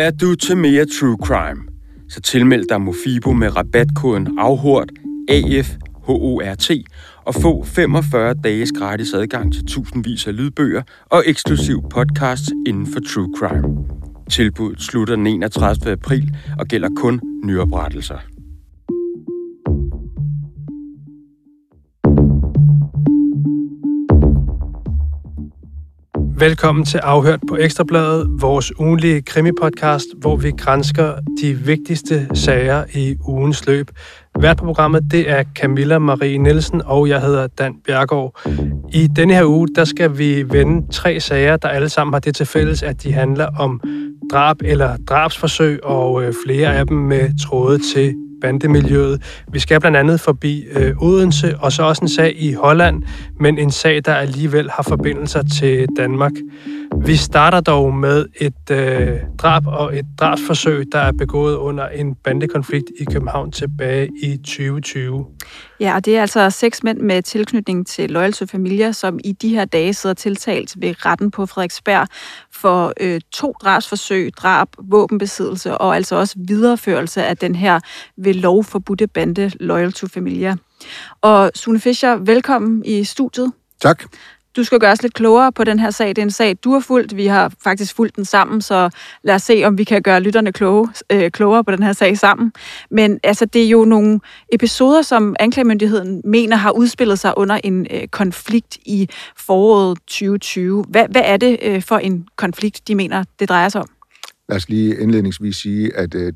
Er du til mere true crime? Så tilmeld dig Mofibo med rabatkoden AFHORT, AFHORT, og få 45 dages gratis adgang til tusindvis af lydbøger og eksklusiv podcast inden for true crime. Tilbuddet slutter den 31. april og gælder kun nyoprettelser. Velkommen til Afhørt på Ekstrabladet, vores ugenlige krimipodcast, hvor vi grænsker de vigtigste sager i ugens løb. Hvert på programmet, det er Camilla Marie Nielsen, og jeg hedder Dan Bjergård. I denne her uge, der skal vi vende tre sager, der alle sammen har det til fælles, at de handler om drab eller drabsforsøg, og øh, flere af dem med tråde til bandemiljøet. Vi skal blandt andet forbi øh, Odense, og så også en sag i Holland, men en sag, der alligevel har forbindelser til Danmark. Vi starter dog med et øh, drab og et drabsforsøg, der er begået under en bandekonflikt i København tilbage i 2020. Ja, og det er altså seks mænd med tilknytning til Loyal to Familia, som i de her dage sidder tiltalt ved retten på Frederiksberg for øh, to drabsforsøg, drab, våbenbesiddelse og altså også videreførelse af den her ved lov forbudte bande Loyal to Familia. Og Sune Fischer, velkommen i studiet. Tak. Du skal gøre os lidt klogere på den her sag. Det er en sag, du har fulgt. Vi har faktisk fulgt den sammen, så lad os se, om vi kan gøre lytterne kloge, øh, klogere på den her sag sammen. Men altså, det er jo nogle episoder, som anklagemyndigheden mener har udspillet sig under en øh, konflikt i foråret 2020. Hvad, hvad er det øh, for en konflikt, de mener, det drejer sig om? Lad os lige indledningsvis sige, at øh,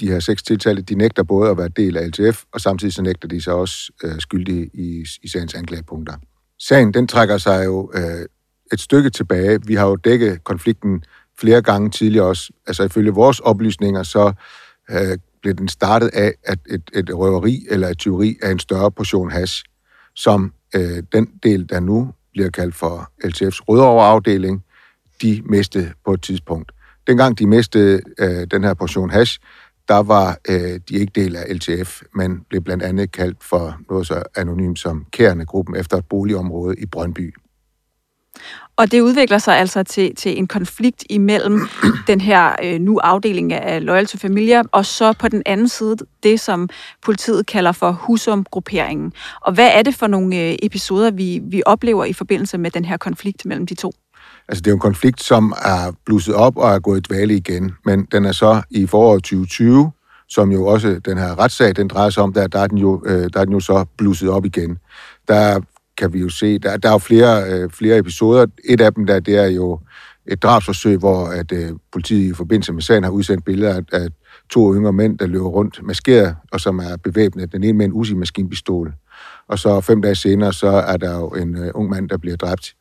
de her seks tiltalte, de nægter både at være del af LTF, og samtidig så nægter de sig også øh, skyldige i, i sagens anklagepunkter. Sagen, den trækker sig jo øh, et stykke tilbage. Vi har jo dækket konflikten flere gange tidligere også. Altså ifølge vores oplysninger, så øh, blev den startet af at et, et røveri eller et tyveri af en større portion hash, som øh, den del, der nu bliver kaldt for LTF's rødovre-afdeling, de mistede på et tidspunkt. Dengang de mistede øh, den her portion hash, der var øh, de ikke del af LTF, men blev blandt andet kaldt for noget så anonymt som Kærne-gruppen efter et boligområde i Brøndby. Og det udvikler sig altså til, til en konflikt imellem den her øh, nu afdeling af Loyal to Familia, og så på den anden side det, som politiet kalder for Husum-grupperingen. Og hvad er det for nogle øh, episoder, vi, vi oplever i forbindelse med den her konflikt mellem de to? Altså, det er jo en konflikt, som er blusset op og er gået i dvale igen, men den er så i foråret 2020, som jo også den her retssag, den drejer sig om, der, der, er, den jo, øh, der er den jo så blusset op igen. Der kan vi jo se, der, der er jo flere, øh, flere episoder. Et af dem, der, det er jo et drabsforsøg, hvor at, øh, politiet i forbindelse med sagen har udsendt billeder af, af to yngre mænd, der løber rundt maskeret, og som er bevæbnet. Den ene med en usi-maskinpistol. Og så fem dage senere, så er der jo en øh, ung mand, der bliver dræbt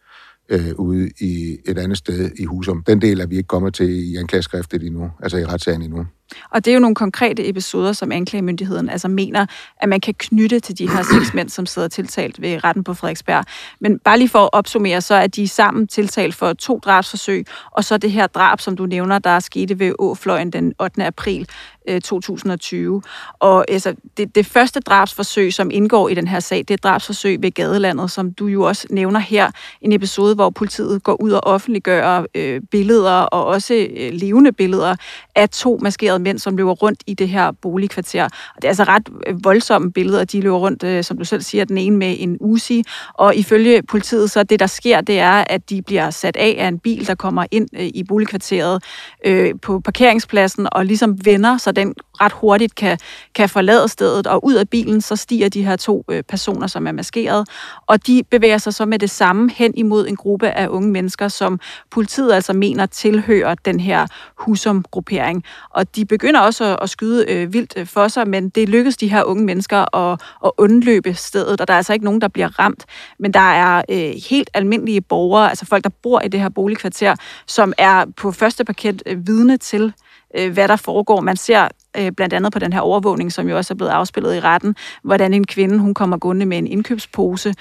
øh, ude i et andet sted i Husum. Den del er vi ikke kommet til i anklageskriftet endnu, altså i retssagen endnu. Og det er jo nogle konkrete episoder, som anklagemyndigheden altså mener, at man kan knytte til de her seks mænd, som sidder tiltalt ved retten på Frederiksberg. Men bare lige for at opsummere, så er de sammen tiltalt for to drabsforsøg, og så det her drab, som du nævner, der skete ved Åfløjen den 8. april Øh, 2020. Og altså, det, det første drabsforsøg, som indgår i den her sag, det er drabsforsøg ved Gadelandet, som du jo også nævner her. En episode, hvor politiet går ud og offentliggør øh, billeder, og også øh, levende billeder af to maskerede mænd, som løber rundt i det her boligkvarter. Og det er altså ret øh, voldsomme billeder, de løber rundt, øh, som du selv siger, den ene med en Uzi. Og ifølge politiet, så det, der sker, det er, at de bliver sat af af en bil, der kommer ind øh, i boligkvarteret øh, på parkeringspladsen, og ligesom vender, så den ret hurtigt kan, kan forlade stedet, og ud af bilen, så stiger de her to øh, personer, som er maskeret, og de bevæger sig så med det samme hen imod en gruppe af unge mennesker, som politiet altså mener tilhører den her Husum-gruppering. Og de begynder også at, skyde øh, vildt øh, for sig, men det lykkes de her unge mennesker at, at undløbe stedet, og der er altså ikke nogen, der bliver ramt. Men der er øh, helt almindelige borgere, altså folk, der bor i det her boligkvarter, som er på første parket øh, vidne til øh, hvad der foregår. Man ser øh, blandt andet på den her overvågning, som jo også er blevet afspillet i retten, hvordan en kvinde, hun kommer gående med en indkøbspose,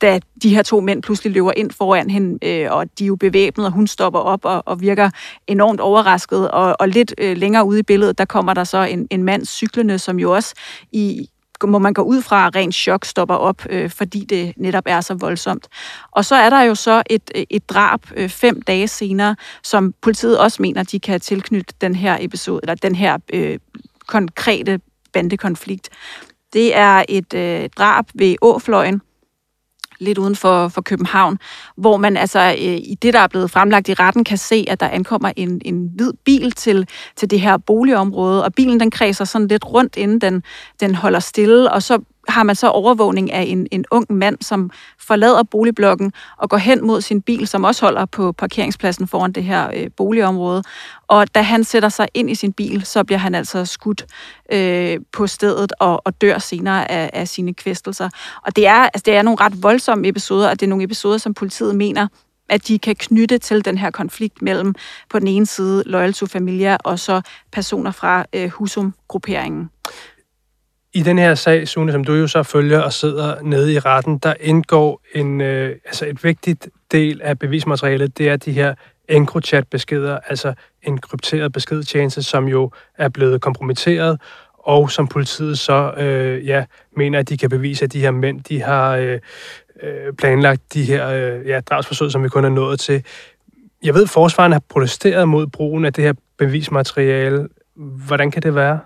da de her to mænd pludselig løber ind foran hende, øh, og de er jo bevæbnet, og hun stopper op og, og virker enormt overrasket. Og, og lidt øh, længere ude i billedet, der kommer der så en, en mand cyklende, som jo også i må man gå ud fra, at rent chok stopper op, øh, fordi det netop er så voldsomt. Og så er der jo så et, øh, et drab øh, fem dage senere, som politiet også mener, de kan tilknytte den her episode, eller den her øh, konkrete bandekonflikt. Det er et øh, drab ved Åfløjen, lidt uden for, for København, hvor man altså øh, i det, der er blevet fremlagt i retten, kan se, at der ankommer en, en hvid bil til, til det her boligområde, og bilen den kredser sådan lidt rundt, inden den, den holder stille, og så har man så overvågning af en, en ung mand, som forlader boligblokken og går hen mod sin bil, som også holder på parkeringspladsen foran det her øh, boligområde. Og da han sætter sig ind i sin bil, så bliver han altså skudt øh, på stedet og, og dør senere af, af sine kvæstelser. Og det er, altså, det er nogle ret voldsomme episoder, og det er nogle episoder, som politiet mener at de kan knytte til den her konflikt mellem på den ene side Loyal to Familia og så personer fra øh, Husum-grupperingen. I den her sag, Sune, som du jo så følger og sidder nede i retten, der indgår en, øh, altså et vigtigt del af bevismaterialet, det er de her EncroChat-beskeder, altså en krypteret beskedtjeneste, som jo er blevet kompromitteret, og som politiet så øh, ja, mener, at de kan bevise, at de her mænd, de har øh, øh planlagt de her øh, ja, drabsforsøg, som vi kun er nået til. Jeg ved, at forsvaren har protesteret mod brugen af det her bevismateriale. Hvordan kan det være?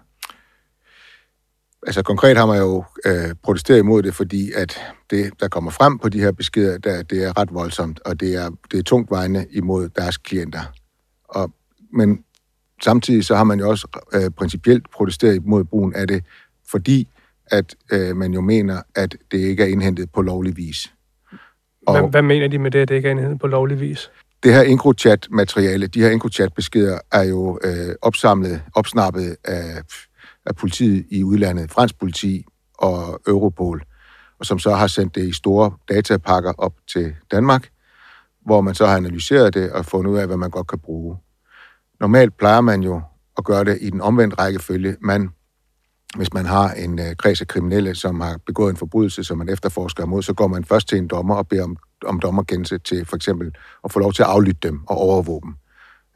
Altså konkret har man jo øh, protesteret imod det, fordi at det, der kommer frem på de her beskeder, der, det er ret voldsomt, og det er, det er tungt vejende imod deres klienter. Og, men samtidig så har man jo også øh, principielt protesteret imod brugen af det, fordi at øh, man jo mener, at det ikke er indhentet på lovlig vis. Og hvad, hvad mener de med det, at det ikke er indhentet på lovlig vis? Det her EncroChat-materiale, de her EncroChat-beskeder, er jo øh, opsamlet, opsnappet af af politiet i udlandet, fransk politi og Europol, og som så har sendt det i store datapakker op til Danmark, hvor man så har analyseret det og fundet ud af, hvad man godt kan bruge. Normalt plejer man jo at gøre det i den omvendte rækkefølge. Man, hvis man har en øh, kreds af kriminelle, som har begået en forbrydelse, som man efterforsker mod, så går man først til en dommer og beder om, om dommerkendelse til for eksempel at få lov til at aflytte dem og overvåge dem.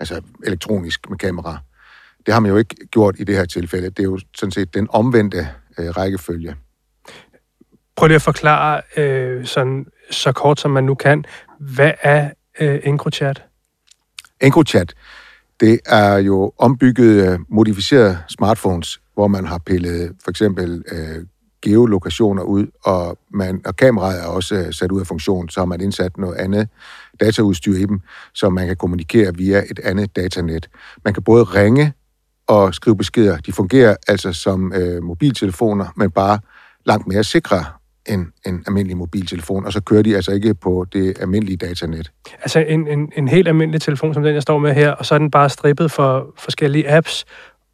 Altså elektronisk med kamera. Det har man jo ikke gjort i det her tilfælde. Det er jo sådan set den omvendte øh, rækkefølge. Prøv lige at forklare øh, sådan, så kort som man nu kan. Hvad er øh, EncroChat? EncroChat, det er jo ombygget, øh, modificerede smartphones, hvor man har pillet for eksempel øh, geolokationer ud, og, man, og kameraet er også øh, sat ud af funktion, så har man indsat noget andet dataudstyr i dem, så man kan kommunikere via et andet datanet. Man kan både ringe og skrive beskeder. De fungerer altså som øh, mobiltelefoner, men bare langt mere sikre end en almindelig mobiltelefon, og så kører de altså ikke på det almindelige datanet. Altså en, en, en helt almindelig telefon, som den, jeg står med her, og så er den bare strippet for forskellige apps,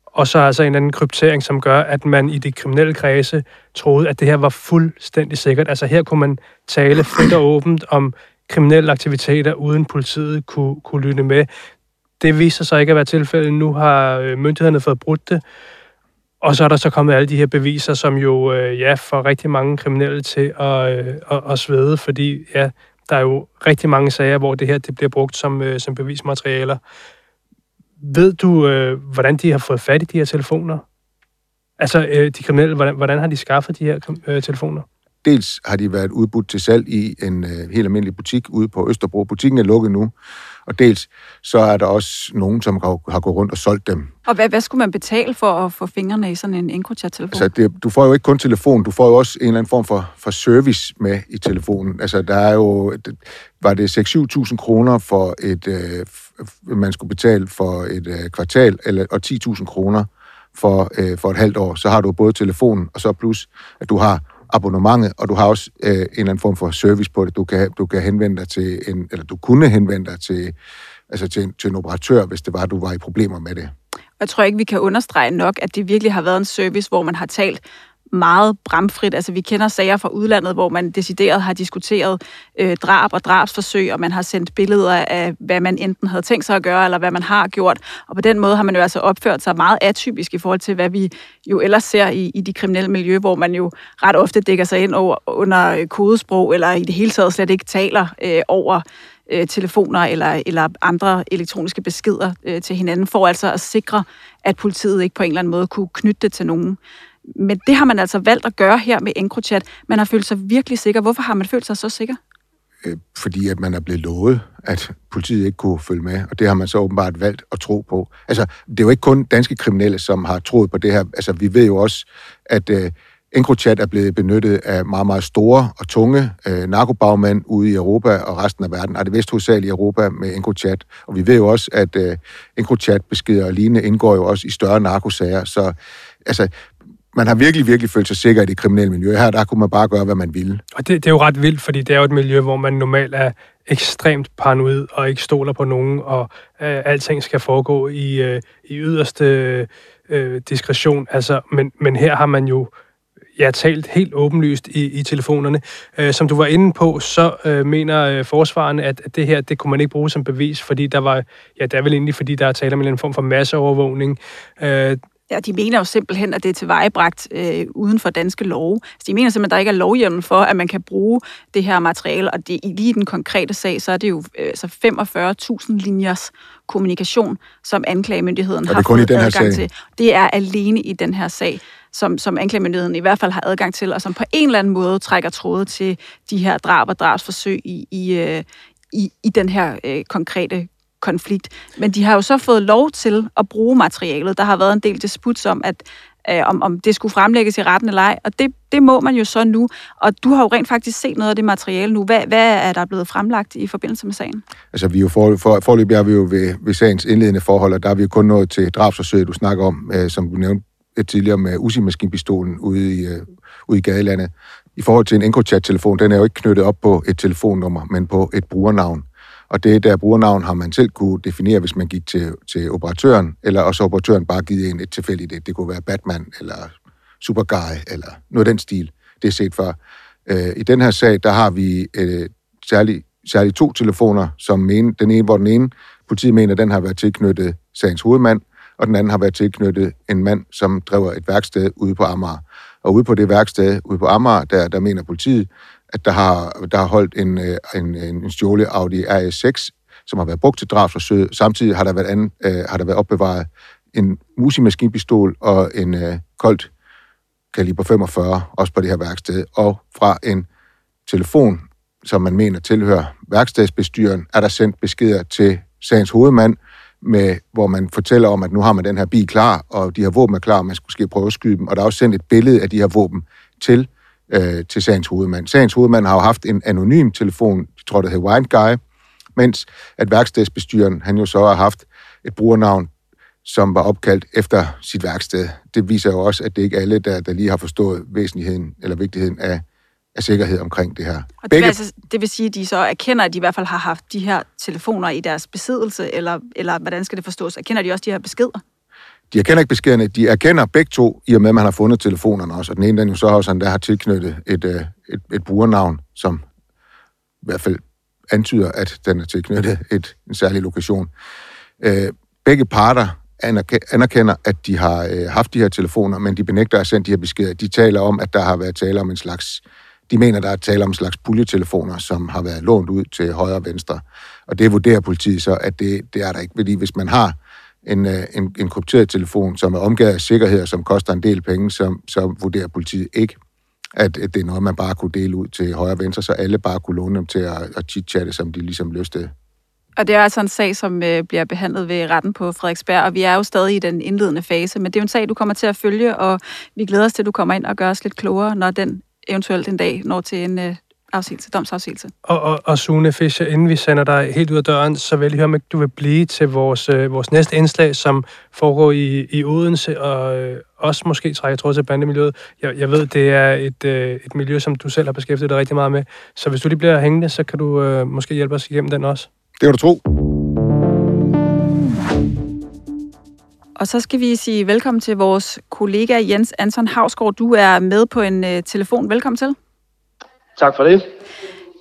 og så altså en anden kryptering, som gør, at man i de kriminelle kredse troede, at det her var fuldstændig sikkert. Altså her kunne man tale frit og åbent om kriminelle aktiviteter, uden politiet kunne, kunne lytte med. Det viser sig ikke at være tilfældet. Nu har øh, myndighederne fået brudt det. Og så er der så kommet alle de her beviser, som jo øh, ja, får rigtig mange kriminelle til at, øh, at, at svede, fordi ja, der er jo rigtig mange sager, hvor det her det bliver brugt som, som bevismaterialer. Ved du, hvordan de har fået fat i de her telefoner? Altså, de kriminelle, hvordan, hvordan har de skaffet de her telefoner? Dels har de været udbudt til salg i en øh, helt almindelig butik ude på Østerbro. Butikken er lukket nu, og dels så er der også nogen, som har, har gået rundt og solgt dem. Og hvad, hvad skulle man betale for at få fingrene i sådan en EncroChat-telefon? Altså, det, du får jo ikke kun telefon, du får jo også en eller anden form for, for service med i telefonen. Altså, der er jo, var det 6-7.000 kroner for et, øh, man skulle betale for et øh, kvartal, eller, og 10.000 kroner for, øh, for et halvt år. Så har du både telefonen, og så plus, at du har abonnementet, og du har også øh, en eller anden form for service på det. Du kan, du kan henvende dig til en, eller du kunne henvende dig til, altså til, til en operatør, hvis det var, at du var i problemer med det. Jeg tror ikke, vi kan understrege nok, at det virkelig har været en service, hvor man har talt meget bramfrit. Altså, vi kender sager fra udlandet, hvor man decideret har diskuteret øh, drab og drabsforsøg, og man har sendt billeder af, hvad man enten havde tænkt sig at gøre, eller hvad man har gjort. Og på den måde har man jo altså opført sig meget atypisk i forhold til, hvad vi jo ellers ser i, i de kriminelle miljø, hvor man jo ret ofte dækker sig ind over, under øh, kodesprog, eller i det hele taget slet ikke taler øh, over øh, telefoner eller, eller andre elektroniske beskeder øh, til hinanden, for altså at sikre, at politiet ikke på en eller anden måde kunne knytte det til nogen men det har man altså valgt at gøre her med EncroChat. Man har følt sig virkelig sikker. Hvorfor har man følt sig så sikker? Øh, fordi at man er blevet lovet, at politiet ikke kunne følge med, og det har man så åbenbart valgt at tro på. Altså, det er jo ikke kun danske kriminelle, som har troet på det her. Altså, vi ved jo også, at øh, EncroChat er blevet benyttet af meget, meget store og tunge øh, narkobagmænd ude i Europa og resten af verden. Er det vist hovedsageligt i Europa med EncroChat. Og vi ved jo også, at øh, EncroChat-beskeder og lignende indgår jo også i større narkosager. Så altså, man har virkelig, virkelig følt sig sikker i det kriminelle miljø. Her der kunne man bare gøre, hvad man ville. Og det, det er jo ret vildt, fordi det er jo et miljø, hvor man normalt er ekstremt paranoid og ikke stoler på nogen, og øh, alting skal foregå i, øh, i yderste øh, diskretion. Altså, men, men her har man jo ja, talt helt åbenlyst i, i telefonerne. Øh, som du var inde på, så øh, mener øh, forsvarerne, at, at det her, det kunne man ikke bruge som bevis, fordi der var, ja, det er vel egentlig, fordi der er tale om en form for masseovervågning. Øh, Ja, de mener jo simpelthen, at det er tilvejebragt øh, uden for danske love. Så de mener simpelthen, at der ikke er lovhjemmel for, at man kan bruge det her materiale. Og det, lige i den konkrete sag, så er det jo øh, så 45.000 linjers kommunikation, som anklagemyndigheden har fået adgang sag. til. Det er alene i den her sag, som, som anklagemyndigheden i hvert fald har adgang til, og som på en eller anden måde trækker tråde til de her drab og drabsforsøg i, i, øh, i, i den her øh, konkrete konflikt. Men de har jo så fået lov til at bruge materialet. Der har været en del disputs om, at øh, om, om det skulle fremlægges i retten eller ej, og det, det må man jo så nu. Og du har jo rent faktisk set noget af det materiale nu. Hvad, hvad er der blevet fremlagt i forbindelse med sagen? Altså, vi er jo for, for, forløbig er vi jo ved, ved sagens indledende forhold, og der er vi jo kun nået til drabsforsøget, du snakker om, øh, som du nævnte tidligere med Uzi-maskinpistolen ude i, øh, ude i gadelandet. I forhold til en EncroChat-telefon, den er jo ikke knyttet op på et telefonnummer, men på et brugernavn. Og det der brugernavn har man selv kunne definere, hvis man gik til, til operatøren, eller også operatøren bare givet en et tilfældigt et. Det kunne være Batman, eller Superguy, eller noget af den stil. Det er set for. Øh, I den her sag, der har vi øh, særligt særlig to telefoner, som men, den ene, hvor den ene politiet mener, den har været tilknyttet sagens hovedmand, og den anden har været tilknyttet en mand, som driver et værksted ude på Amager. Og ude på det værksted ude på Amager, der, der mener politiet, at der har, der har holdt en, øh, en, en, en stjålet Audi RS6, som har været brugt til drabsforsøg. Samtidig har der været, anden, øh, har der været opbevaret en musimaskinpistol og en øh, koldt kaliber 45, også på det her værksted. Og fra en telefon, som man mener tilhører værkstedsbestyren, er der sendt beskeder til sagens hovedmand, med, hvor man fortæller om, at nu har man den her bil klar, og de her våben er klar, og man skulle måske prøve at skyde dem. Og der er også sendt et billede af de her våben til øh, til sagens hovedmand. Sagens hovedmand har jo haft en anonym telefon, jeg tror det hedder White Guy, mens at værkstedsbestyren, han jo så har haft et brugernavn, som var opkaldt efter sit værksted. Det viser jo også, at det ikke er alle, der, der lige har forstået væsentligheden eller vigtigheden af, af sikkerhed omkring det her. Og det, Begge... vil altså, det vil sige, at de så erkender, at de i hvert fald har haft de her telefoner i deres besiddelse, eller, eller hvordan skal det forstås? Erkender de også de her beskeder? De erkender ikke beskederne, de erkender begge to, i og med, at man har fundet telefonerne også. Og den ene, den jo så også, der har tilknyttet et, øh, et, et brugernavn, som i hvert fald antyder, at den er tilknyttet et, en særlig lokation. Øh, begge parter anerkender, at de har øh, haft de her telefoner, men de benægter at sende de her beskeder. De taler om, at der har været tale om en slags... De mener, der er tale om en slags puljetelefoner, som har været lånt ud til højre og venstre. Og det vurderer politiet så, at det, det er der ikke. Fordi hvis man har en, øh, en, en krypteret telefon, som er omgivet af sikkerhed, som koster en del penge, så, så vurderer politiet ikke, at, at det er noget, man bare kunne dele ud til højre og venstre, så alle bare kunne låne dem til at, at chit-chatte, som de ligesom lystede. Og det er altså en sag, som øh, bliver behandlet ved retten på Frederiksberg, og vi er jo stadig i den indledende fase, men det er jo en sag, du kommer til at følge, og vi glæder os til, at du kommer ind og gør os lidt klogere, når den eventuelt en dag når til en øh, afsigelse, domsafsigelse. Og, og, og Sune Fischer, inden vi sender dig helt ud af døren, så vil jeg høre, om du vil blive til vores, øh, vores næste indslag, som foregår i, i Odense, og øh, også måske trækker tråd til bandemiljøet. Jeg, jeg ved, det er et, øh, et miljø, som du selv har beskæftiget dig rigtig meget med. Så hvis du lige bliver hængende, så kan du øh, måske hjælpe os igennem den også. Det kan du tro. Og så skal vi sige velkommen til vores kollega Jens Anton Havsgaard. Du er med på en øh, telefon. Velkommen til. Tak for det.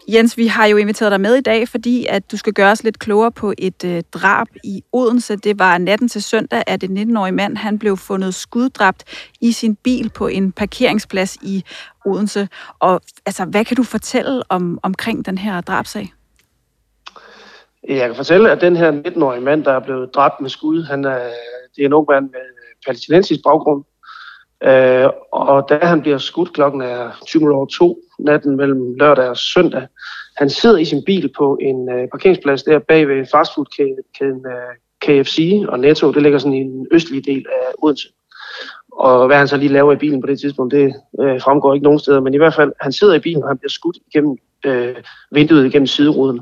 Jens, vi har jo inviteret dig med i dag, fordi at du skal gøre os lidt klogere på et øh, drab i Odense. Det var natten til søndag, at en 19-årig mand han blev fundet skuddræbt i sin bil på en parkeringsplads i Odense. Og altså, hvad kan du fortælle om omkring den her drabsag? Jeg kan fortælle, at den her 19-årige mand, der er blevet dræbt med skud, han er, det er en ung mand med palæstinensisk baggrund. Øh, og da han bliver skudt, klokken er 20 over to, natten mellem lørdag og søndag, han sidder i sin bil på en øh, parkeringsplads der bag ved fastfood-kæden øh, KFC og Netto. Det ligger sådan i en østlige del af Odense. Og hvad han så lige laver i bilen på det tidspunkt, det øh, fremgår ikke nogen steder. Men i hvert fald, han sidder i bilen, og han bliver skudt igennem øh, vinduet igennem sideruden.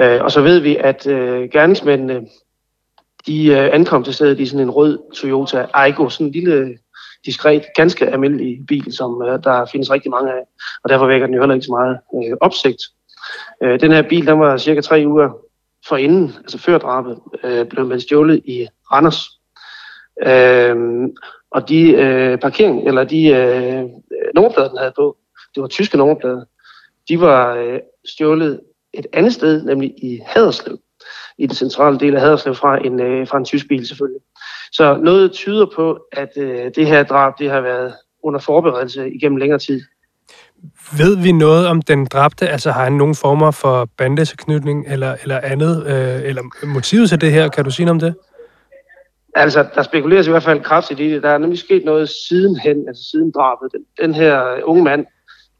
Øh, og så ved vi, at øh, gerningsmændene, de øh, ankom til stedet i sådan en rød Toyota Aygo, sådan en lille, diskret, ganske almindelig bil, som øh, der findes rigtig mange af. Og derfor vækker den jo heller ikke så meget øh, opsigt. Øh, den her bil, den var cirka tre uger forinden, altså før drabet, øh, blev man stjålet i Randers. Øh, og de øh, parkering, eller de øh, nummerplader, den havde på, det var tyske nummerplader, de var øh, stjålet et andet sted, nemlig i Haderslev, i den centrale del af Haderslev, fra en, øh, fra en tysk bil selvfølgelig. Så noget tyder på, at øh, det her drab det har været under forberedelse igennem længere tid. Ved vi noget om den dræbte? Altså har han nogen former for bandetilknytning eller, eller andet? Øh, eller motivet til det her? Kan du sige noget om det? Altså, der spekuleres i hvert fald kraftigt i det. Der er nemlig sket noget sidenhen, altså siden drabet. Den, den her unge mand,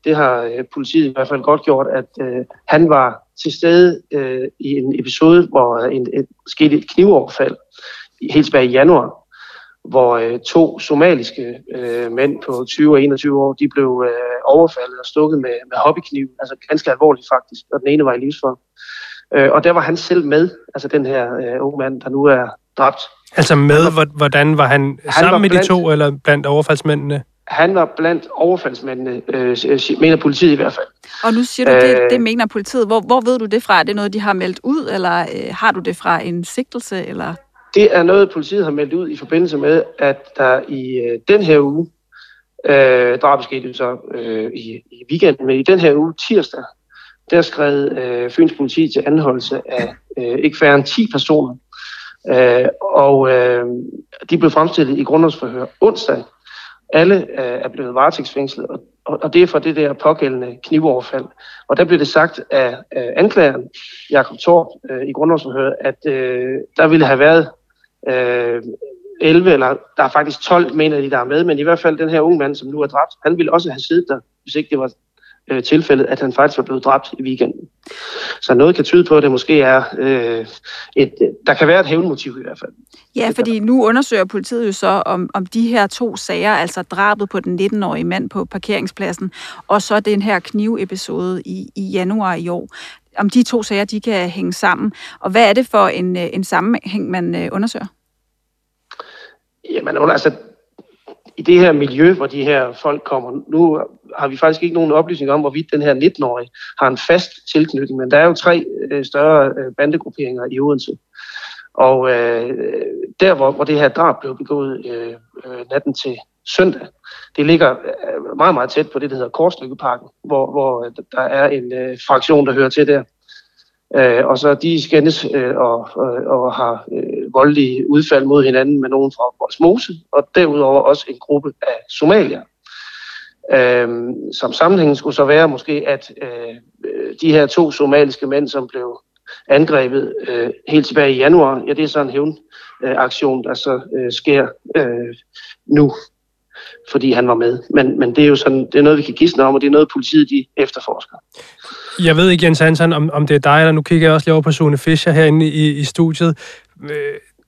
det har øh, politiet i hvert fald godt gjort, at øh, han var til stede øh, i en episode, hvor en, en, skete et knivoverfald helt tilbage i januar, hvor øh, to somaliske øh, mænd på 20 og 21 år, de blev øh, overfaldet og stukket med, med hobbykniv, altså ganske alvorligt faktisk, og den ene var i livsform. Øh, og der var han selv med, altså den her øh, unge mand, der nu er dræbt. Altså med, hvordan var han, han sammen var med blandt, de to, eller blandt overfaldsmændene? Han var blandt overfaldsmændene, øh, mener politiet i hvert fald. Og nu siger du, det, øh, det mener politiet. Hvor, hvor ved du det fra? Er det noget, de har meldt ud, eller øh, har du det fra en sigtelse? Eller? Det er noget, politiet har meldt ud i forbindelse med, at der i øh, den her uge, øh, drabet skete så øh, i, i weekenden, men i den her uge, tirsdag, der skrev øh, Fyns politi til anholdelse af øh, ikke færre end 10 personer. Øh, og øh, de blev fremstillet i grundlovsforhør onsdag. Alle øh, er blevet varetægtsfængslet, og, og, og det er for det der pågældende knivoverfald. Og der blev det sagt af, øh, anklageren, Jakob Torp, øh, i grundlovsforhøret, at øh, der ville have været øh, 11, eller der er faktisk 12, mener de, der er med, men i hvert fald den her unge mand, som nu er dræbt, han ville også have siddet der, hvis ikke det var øh, tilfældet, at han faktisk var blevet dræbt i weekenden. Så noget kan tyde på, at det måske er øh, et, der kan være et hævnmotiv i hvert fald. Ja, fordi nu undersøger politiet jo så, om, om de her to sager, altså drabet på den 19-årige mand på parkeringspladsen, og så den her knivepisode i, i januar i år, om de to sager, de kan hænge sammen. Og hvad er det for en, øh, en sammenhæng, man øh, undersøger? Jamen, altså, i det her miljø, hvor de her folk kommer, nu har vi faktisk ikke nogen oplysning om, hvorvidt den her 19-årige har en fast tilknytning, men der er jo tre øh, større bandegrupperinger i Odense. Og øh, der, hvor, hvor det her drab blev begået øh, natten til søndag, det ligger øh, meget, meget tæt på det, der hedder Korslykkeparken, hvor, hvor øh, der er en øh, fraktion, der hører til der. Øh, og så de skændes øh, og, og, og har øh, voldelige udfald mod hinanden med nogen fra Voldsmose, og derudover også en gruppe af somalier. Øh, som sammenhængen skulle så være måske, at øh, de her to somaliske mænd, som blev angrebet øh, helt tilbage i januar, ja, det er så en hævnaktion, der så øh, sker øh, nu, fordi han var med. Men, men det er jo sådan, det er noget, vi kan gisne om, og det er noget, politiet de efterforsker. Jeg ved ikke, Jens Hansen, om, om det er dig, eller nu kigger jeg også lige over på Sune Fischer herinde i, i studiet. Øh,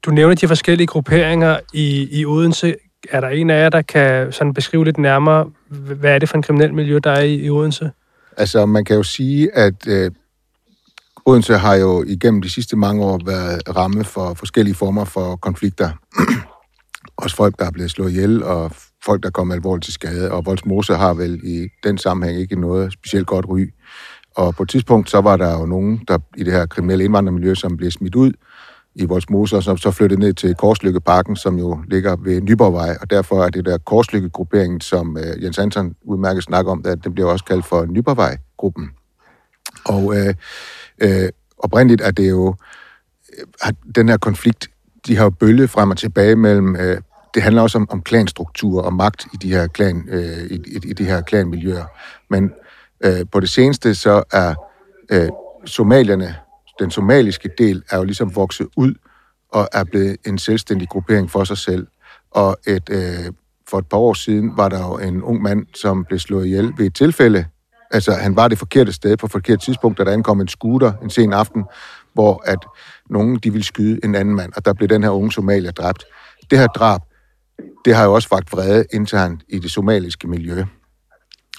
du nævner de forskellige grupperinger i, i Odense. Er der en af jer, der kan sådan beskrive lidt nærmere, hvad er det for en kriminel miljø, der er i, i Odense? Altså, man kan jo sige, at øh, Odense har jo igennem de sidste mange år været ramme for forskellige former for konflikter. Også folk, der er blevet slået ihjel, og folk, der kommer alvorligt til skade. Og Voldsmose har vel i den sammenhæng ikke noget specielt godt ry. Og på et tidspunkt, så var der jo nogen, der i det her kriminelle indvandrermiljø, som blev smidt ud i Voldsmose, og som så flyttede ned til Korslykkeparken, som jo ligger ved Nyborgvej, og derfor er det der Korslykkegruppering, som øh, Jens Hansen udmærket snakker om, at det bliver også kaldt for Nyborgvej-gruppen. Og øh, øh, oprindeligt er det jo, øh, at den her konflikt, de har jo bølget frem og tilbage mellem, øh, det handler også om, om klanstruktur og magt i de her klan, øh, i, i, i de her klanmiljøer. Men Øh, på det seneste så er øh, somalierne, den somaliske del, er jo ligesom vokset ud og er blevet en selvstændig gruppering for sig selv. Og et øh, for et par år siden var der jo en ung mand, som blev slået ihjel ved et tilfælde. Altså, han var det forkerte sted på forkert tidspunkt, da der ankom en scooter en sen aften, hvor at nogen de ville skyde en anden mand, og der blev den her unge somalier dræbt. Det her drab, det har jo også vagt vrede internt i det somaliske miljø.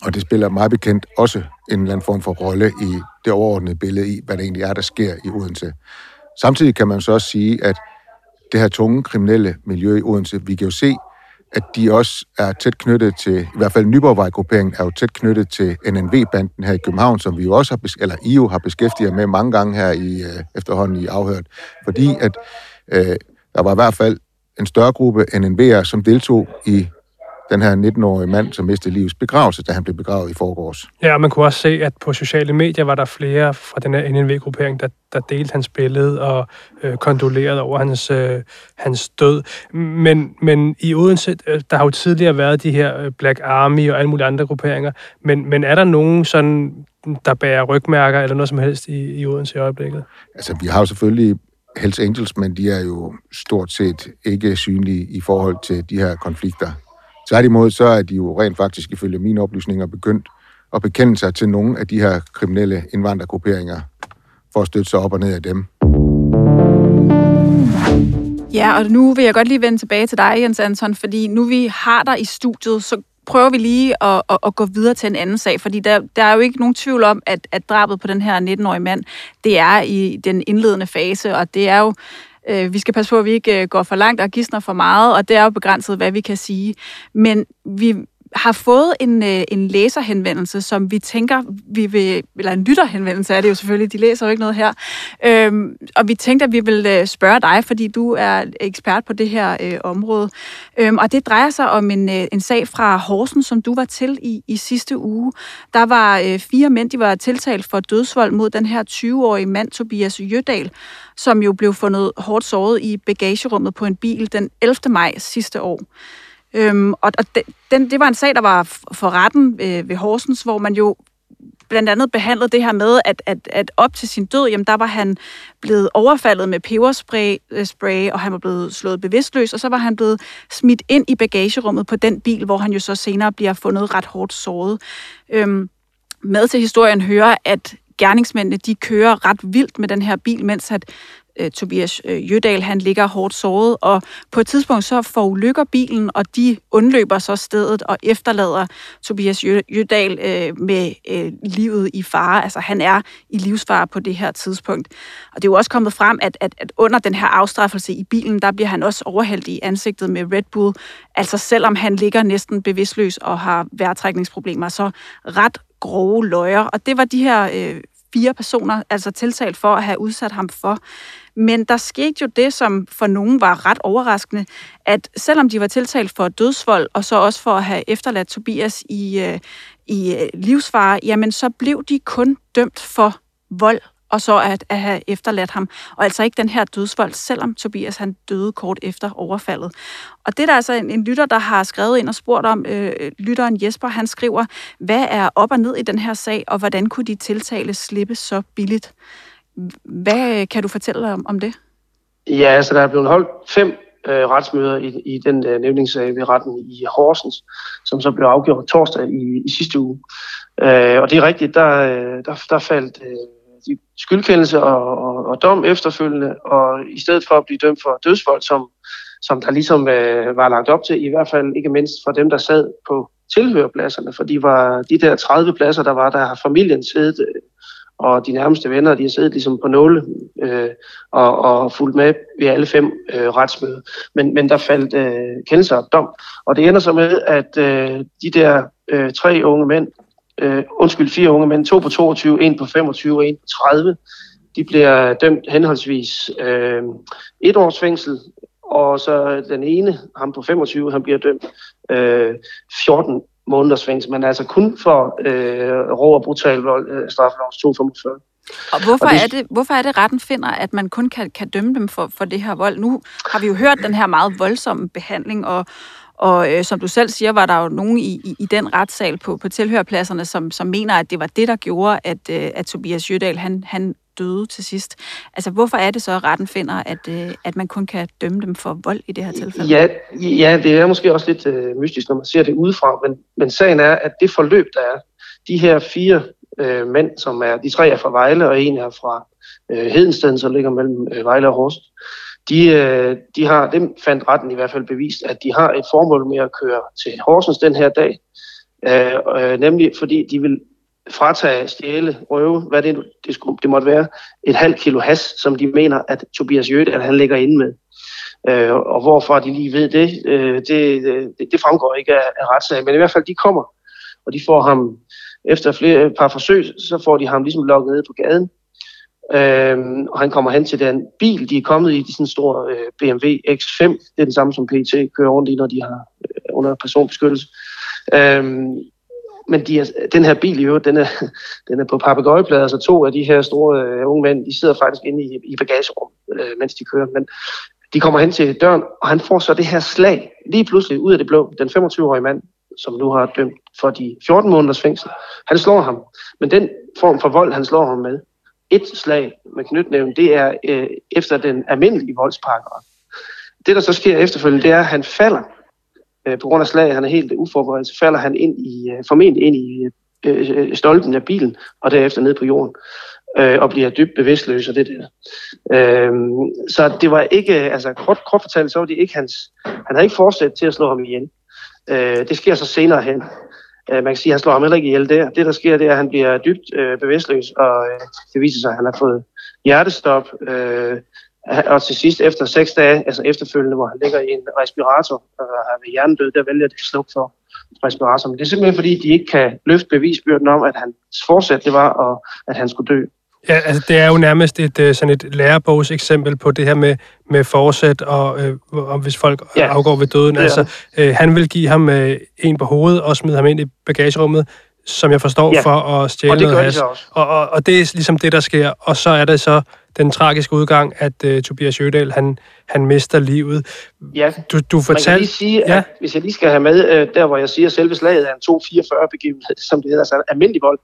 Og det spiller meget bekendt også en eller anden form for rolle i det overordnede billede i, hvad det egentlig er, der sker i Odense. Samtidig kan man så også sige, at det her tunge kriminelle miljø i Odense, vi kan jo se, at de også er tæt knyttet til, i hvert fald Nyborgvejgrupperingen er jo tæt knyttet til NNV-banden her i København, som vi jo også har, eller I jo har beskæftiget med mange gange her i øh, efterhånden i afhørt. Fordi at øh, der var i hvert fald en større gruppe NNV'er, som deltog i den her 19-årige mand, som mistede livets begravelse, da han blev begravet i forgårs. Ja, og man kunne også se, at på sociale medier var der flere fra den her NNV-gruppering, der, der delte hans billede og øh, kondolerede over hans, øh, hans død. Men, men i Odense, øh, der har jo tidligere været de her øh, Black Army og alle mulige andre grupperinger, men, men er der nogen sådan, der bærer rygmærker eller noget som helst i, i Odense i øjeblikket? Altså, vi har jo selvfølgelig Hells Angels, men de er jo stort set ikke synlige i forhold til de her konflikter. Tværtimod så er de jo rent faktisk, ifølge mine oplysninger, begyndt at bekende sig til nogle af de her kriminelle indvandrergrupperinger for at støtte sig op og ned af dem. Ja, og nu vil jeg godt lige vende tilbage til dig, Jens Anton, fordi nu vi har dig i studiet, så prøver vi lige at, at, at gå videre til en anden sag, fordi der, der er jo ikke nogen tvivl om, at, at drabet på den her 19-årige mand, det er i den indledende fase, og det er jo Øh, vi skal passe på, at vi ikke øh, går for langt og gidsner for meget, og det er jo begrænset, hvad vi kan sige. Men vi, har fået en, øh, en læserhenvendelse, som vi tænker, vi vil, eller en lytterhenvendelse er det jo selvfølgelig, de læser jo ikke noget her. Øhm, og vi tænkte, at vi vil øh, spørge dig, fordi du er ekspert på det her øh, område. Øhm, og det drejer sig om en, øh, en sag fra Horsen, som du var til i, i sidste uge. Der var øh, fire mænd, de var tiltalt for dødsvold mod den her 20-årige mand, Tobias Jødal, som jo blev fundet hårdt såret i bagagerummet på en bil den 11. maj sidste år. Øhm, og og den, det var en sag, der var for retten øh, ved Horsens, hvor man jo blandt andet behandlede det her med, at, at, at op til sin død, jamen der var han blevet overfaldet med peberspray, øh, spray, og han var blevet slået bevidstløs, og så var han blevet smidt ind i bagagerummet på den bil, hvor han jo så senere bliver fundet ret hårdt såret. Øhm, med til historien hører, at gerningsmændene de kører ret vildt med den her bil, mens at øh, Tobias øh, Jødal, han ligger hårdt såret, og på et tidspunkt så forulykker bilen, og de undløber så stedet og efterlader Tobias Jødal øh, med øh, livet i fare. Altså han er i livsfare på det her tidspunkt. Og det er jo også kommet frem, at, at, at under den her afstraffelse i bilen, der bliver han også overhældt i ansigtet med Red Bull. Altså selvom han ligger næsten bevidstløs og har vejrtrækningsproblemer, så ret grove løjer. Og det var de her øh, fire personer altså tiltalt for at have udsat ham for. Men der skete jo det, som for nogen var ret overraskende, at selvom de var tiltalt for dødsvold, og så også for at have efterladt Tobias i, øh, i øh, livsfare, jamen så blev de kun dømt for vold og så at, at have efterladt ham. Og altså ikke den her dødsvold, selvom Tobias han døde kort efter overfaldet. Og det er der altså en, en lytter, der har skrevet ind og spurgt om, øh, lytteren Jesper, han skriver, hvad er op og ned i den her sag, og hvordan kunne de tiltale slippe så billigt? Hvad øh, kan du fortælle om, om det? Ja, altså der er blevet holdt fem øh, retsmøder i, i den øh, nævningssag ved retten i Horsens, som så blev afgjort torsdag i, i sidste uge. Øh, og det er rigtigt, der, øh, der, der faldt øh, skyldkendelse og, og, og dom efterfølgende, og i stedet for at blive dømt for dødsvold, som, som der ligesom øh, var lagt op til, i hvert fald ikke mindst for dem, der sad på tilhørpladserne, for de var de der 30 pladser, der var, der har familien siddet, øh, og de nærmeste venner, de har siddet ligesom på nåle øh, og, og fulgt med ved alle fem øh, retsmøder. Men, men der faldt øh, kendelser og dom, og det ender så med, at øh, de der øh, tre unge mænd, øh, undskyld, fire unge mænd, to på 22, en på 25 og en på 30, de bliver dømt henholdsvis øh, et års fængsel, og så den ene, ham på 25, han bliver dømt øh, 14 måneders fængsel, men altså kun for øh, rå og brutal vold, øh, straffelovs 245. Og hvorfor, og det... er det, hvorfor er det, retten finder, at man kun kan, kan dømme dem for, for det her vold? Nu har vi jo hørt den her meget voldsomme behandling, og, og øh, som du selv siger, var der jo nogen i, i, i den retssal på, på tilhørpladserne, som, som mener, at det var det, der gjorde, at, øh, at Tobias Jødal, han, han døde til sidst. Altså, hvorfor er det så, at retten finder, at, øh, at man kun kan dømme dem for vold i det her tilfælde? Ja, ja det er måske også lidt øh, mystisk, når man ser det udefra, men, men sagen er, at det forløb, der er, de her fire øh, mænd, som er, de tre er fra Vejle, og en er fra øh, Hedensteden, som ligger mellem øh, Vejle og Horst, øh, de øh, de har, dem fandt retten i hvert fald bevist, at de har et formål med at køre til Horsens den her dag, øh, øh, nemlig fordi de vil fratage, stjæle, røve, hvad det, det, skulle, det måtte være, et halvt kilo has, som de mener, at Tobias Jøde, at han ligger inde med. Øh, og hvorfor de lige ved det, øh, det, det, det fremgår ikke af, af retssagen, men i hvert fald de kommer, og de får ham, efter flere et par forsøg, så får de ham ligesom lukket ned på gaden, Øhm, og han kommer hen til den bil, de er kommet i, de sådan store øh, BMW X5. Det er den samme, som PT kører rundt i, når de har øh, under personbeskyttelse. Øhm, men de er, den her bil i øvrigt, den er, den er på papegøjeplader, så to af de her store øh, unge mænd, de sidder faktisk inde i, i bagagerummet, øh, mens de kører. Men de kommer hen til døren, og han får så det her slag, lige pludselig ud af det blå. Den 25-årige mand, som nu har dømt for de 14 måneders fængsel, han slår ham. Men den form for vold, han slår ham med, et slag med knytnæven, det er øh, efter den almindelige voldsparagraf. Det, der så sker efterfølgende, det er, at han falder øh, på grund af slaget. Han er helt uforberedt, så falder han ind i, øh, formentlig ind i øh, øh stolpen af bilen, og derefter ned på jorden øh, og bliver dybt bevidstløs og det der. Øh, så det var ikke, øh, altså kort, kort fortalt, så var det ikke hans, han havde ikke fortsat til at slå ham ihjel. Øh, det sker så senere hen. Øh, man kan sige, at han slår ham heller ikke ihjel der. Det, der sker, det er, at han bliver dybt øh, bevidstløs, og øh, det viser sig, at han har fået hjertestop. Øh, og til sidst, efter seks dage, altså efterfølgende, hvor han ligger i en respirator og har ved hjernedød, der vælger det slukke for respirator. Men det er simpelthen, fordi de ikke kan løfte bevisbyrden om, at hans forsæt det var, og at han skulle dø. Ja, altså det er jo nærmest et, øh, sådan et lærebogs eksempel på det her med, med forsæt, og øh, om hvis folk ja, afgår ved døden. Altså, øh, han vil give ham øh, en på hovedet og smide ham ind i bagagerummet, som jeg forstår, ja. for at stjæle noget has. Og, og, og det er ligesom det, der sker. Og så er det så den tragiske udgang, at uh, Tobias Jødal, han, han mister livet. Ja, du, du fortalte... man kan lige sige, ja. at hvis jeg lige skal have med, uh, der hvor jeg siger, at selve slaget er en 244 begivenhed, som det hedder, altså almindelig vold,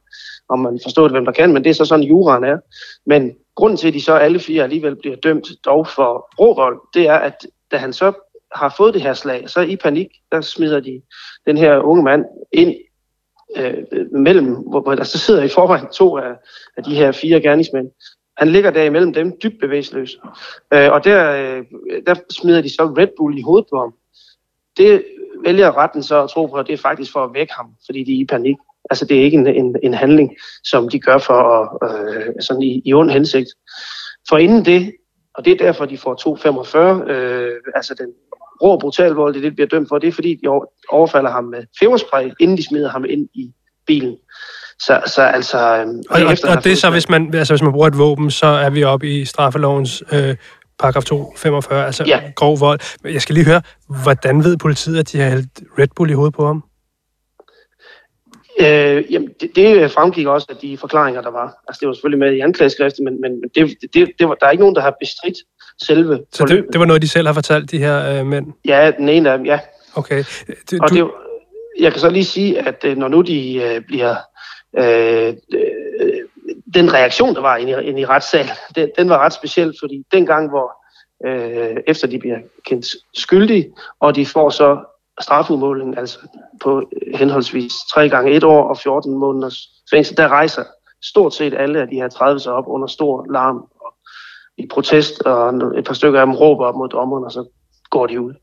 om man forstår det, hvem der kan, men det er så sådan, juraen er. Men grunden til, at de så alle fire alligevel bliver dømt dog for råvold, det er, at da han så har fået det her slag, så i panik, der smider de den her unge mand ind øh, mellem, hvor, hvor der så sidder i forvejen to af, af de her fire gerningsmænd. Han ligger der imellem dem, dybt bevægelsesløs. Øh, og der, øh, der smider de så Red Bull i hovedet på ham. Det vælger retten så at tro på, at det er faktisk for at vække ham, fordi de er i panik. Altså det er ikke en, en, en handling, som de gør for at, øh, sådan i, i ond hensigt. For inden det, og det er derfor, de får 2,45, øh, altså den rå brutal vold, det, det bliver dømt for, det er fordi, de overfalder ham med feverspray, inden de smider ham ind i bilen. Så, så altså... Øhm, og, og, og det er så, hvis man, altså, hvis man bruger et våben, så er vi oppe i straffelovens øh, paragraf 245, altså ja. grov vold. Men jeg skal lige høre, hvordan ved politiet, at de har hældt Red Bull i hovedet på ham? Øh, jamen, det, det fremgik også af de forklaringer, der var. Altså, det var selvfølgelig med i anklageskriftet, men, men det, det, det var, der er ikke nogen, der har bestridt selve Så det, det var noget, de selv har fortalt, de her øh, mænd? Ja, den ene af dem, ja. Okay. Du, og det, jeg kan så lige sige, at øh, når nu de øh, bliver... Øh, øh, den reaktion, der var inde i, inde i retssalen, den, den var ret speciel, fordi dengang, hvor øh, efter de bliver kendt skyldige, og de får så strafudmåling, altså på henholdsvis 3 gange et år og 14 måneders fængsel, der rejser stort set alle af de her 30 sig op under stor larm og i protest, og et par stykker af dem råber op mod dommeren, og så går de ud.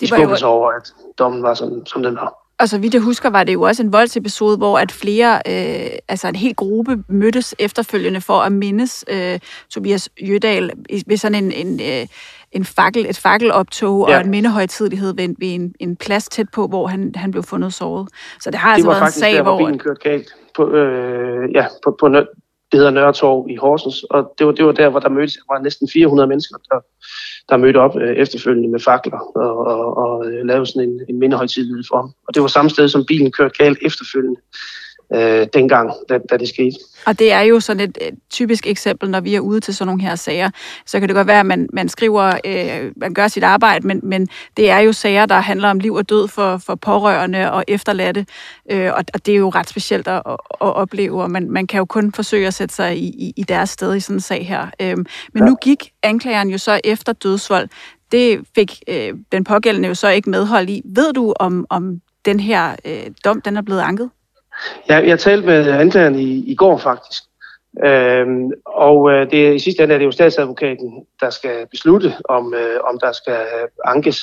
De skubber sig over, at dommen var sådan, som den var. Og så vidt jeg husker, var det jo også en voldsepisode, hvor at flere, øh, altså en hel gruppe mødtes efterfølgende for at mindes øh, Tobias Jødal ved sådan en, en, øh, en fakkel, et fakkeloptog ja. og en mindehøjtidlighed ved, ved en, en plads tæt på, hvor han, han blev fundet såret. Så det har altså været en sag, der, hvor... Det var faktisk kørte galt på, øh, ja, på, på det hedder Nørretorv i Horsens, og det var, det var der, hvor der mødtes, var næsten 400 mennesker, der, der mødte op øh, efterfølgende med fakler og, og, og øh, lavede sådan en, en mindehøjtidlighed for ham. Og det var samme sted, som bilen kørte galt efterfølgende øh, dengang, da, da det skete. Og det er jo sådan et, typisk eksempel, når vi er ude til sådan nogle her sager. Så kan det godt være, at man, man skriver, øh, man gør sit arbejde, men, men det er jo sager, der handler om liv og død for, for pårørende og efterladte, øh, og, og det er jo ret specielt at, at, at opleve, og man, man kan jo kun forsøge at sætte sig i, i, i deres sted i sådan en sag her. Øh, men ja. nu gik anklageren jo så efter dødsvold. Det fik øh, den pågældende jo så ikke medhold i. Ved du, om, om den her øh, dom den er blevet anket? Jeg, jeg talte med anklageren i, i går faktisk, øhm, og øh, det, i sidste ende er det jo statsadvokaten, der skal beslutte, om, øh, om der skal øh, ankes.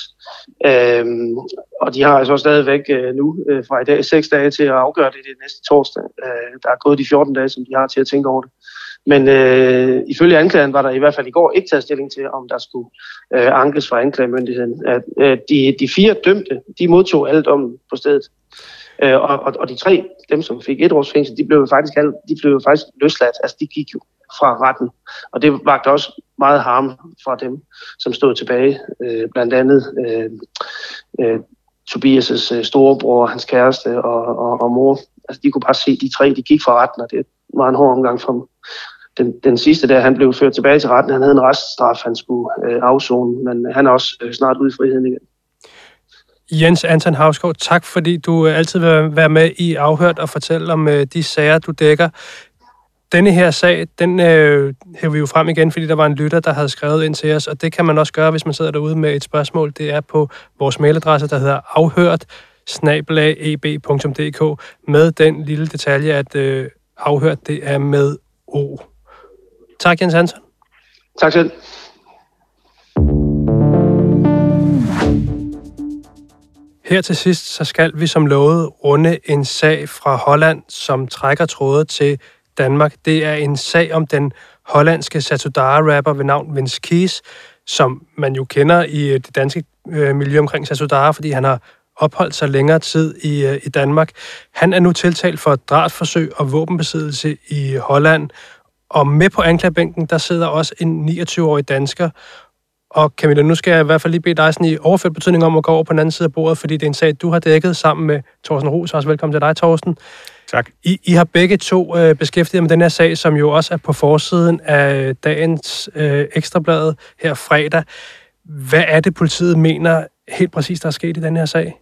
Øhm, og de har altså stadigvæk øh, nu øh, fra i dag seks dage til at afgøre det det næste torsdag. Øh, der er gået de 14 dage, som de har til at tænke over det. Men øh, ifølge anklageren var der i hvert fald i går ikke taget stilling til, om der skulle øh, ankes fra anklagemyndigheden. At, øh, de, de fire dømte, de modtog alt om på stedet. Øh, og, og, og de tre, dem som fik et års fængsel, de blev jo faktisk, de blev faktisk løsladt. Altså de gik jo fra retten. Og det vagte også meget harme fra dem, som stod tilbage. Øh, blandt andet øh, øh, Tobias' øh, storebror, hans kæreste og, og, og mor. Altså de kunne bare se, de tre de gik fra retten, og det var en hård omgang for dem. Den, den sidste der, han blev ført tilbage til retten. Han havde en reststraf, han skulle øh, afzone, men han er også øh, snart ude i friheden igen. Jens Anton Havsgaard, tak fordi du øh, altid vil være med i Afhørt og fortælle om øh, de sager, du dækker. Denne her sag, den øh, hæver vi jo frem igen, fordi der var en lytter, der havde skrevet ind til os, og det kan man også gøre, hvis man sidder derude med et spørgsmål. Det er på vores mailadresse, der hedder afhørt snablag.eb.dk med den lille detalje, at øh, afhørt det er med O. Tak, Jens Hansen. Tak selv. Her til sidst, så skal vi som lovet runde en sag fra Holland, som trækker tråde til Danmark. Det er en sag om den hollandske Satudara-rapper ved navn Vince Keys, som man jo kender i øh, det danske øh, miljø omkring Satudara, fordi han har opholdt sig længere tid i, øh, i Danmark. Han er nu tiltalt for drabsforsøg og våbenbesiddelse i Holland, og med på anklagebænken, der sidder også en 29-årig dansker, og Camilla, nu skal jeg i hvert fald lige bede dig sådan i overført betydning om at gå over på den anden side af bordet, fordi det er en sag, du har dækket sammen med Thorsten Ros. Også velkommen til dig, Thorsten. Tak. I, I har begge to øh, beskæftiget med den her sag, som jo også er på forsiden af dagens øh, ekstrablad her fredag. Hvad er det, politiet mener helt præcis, der er sket i den her sag?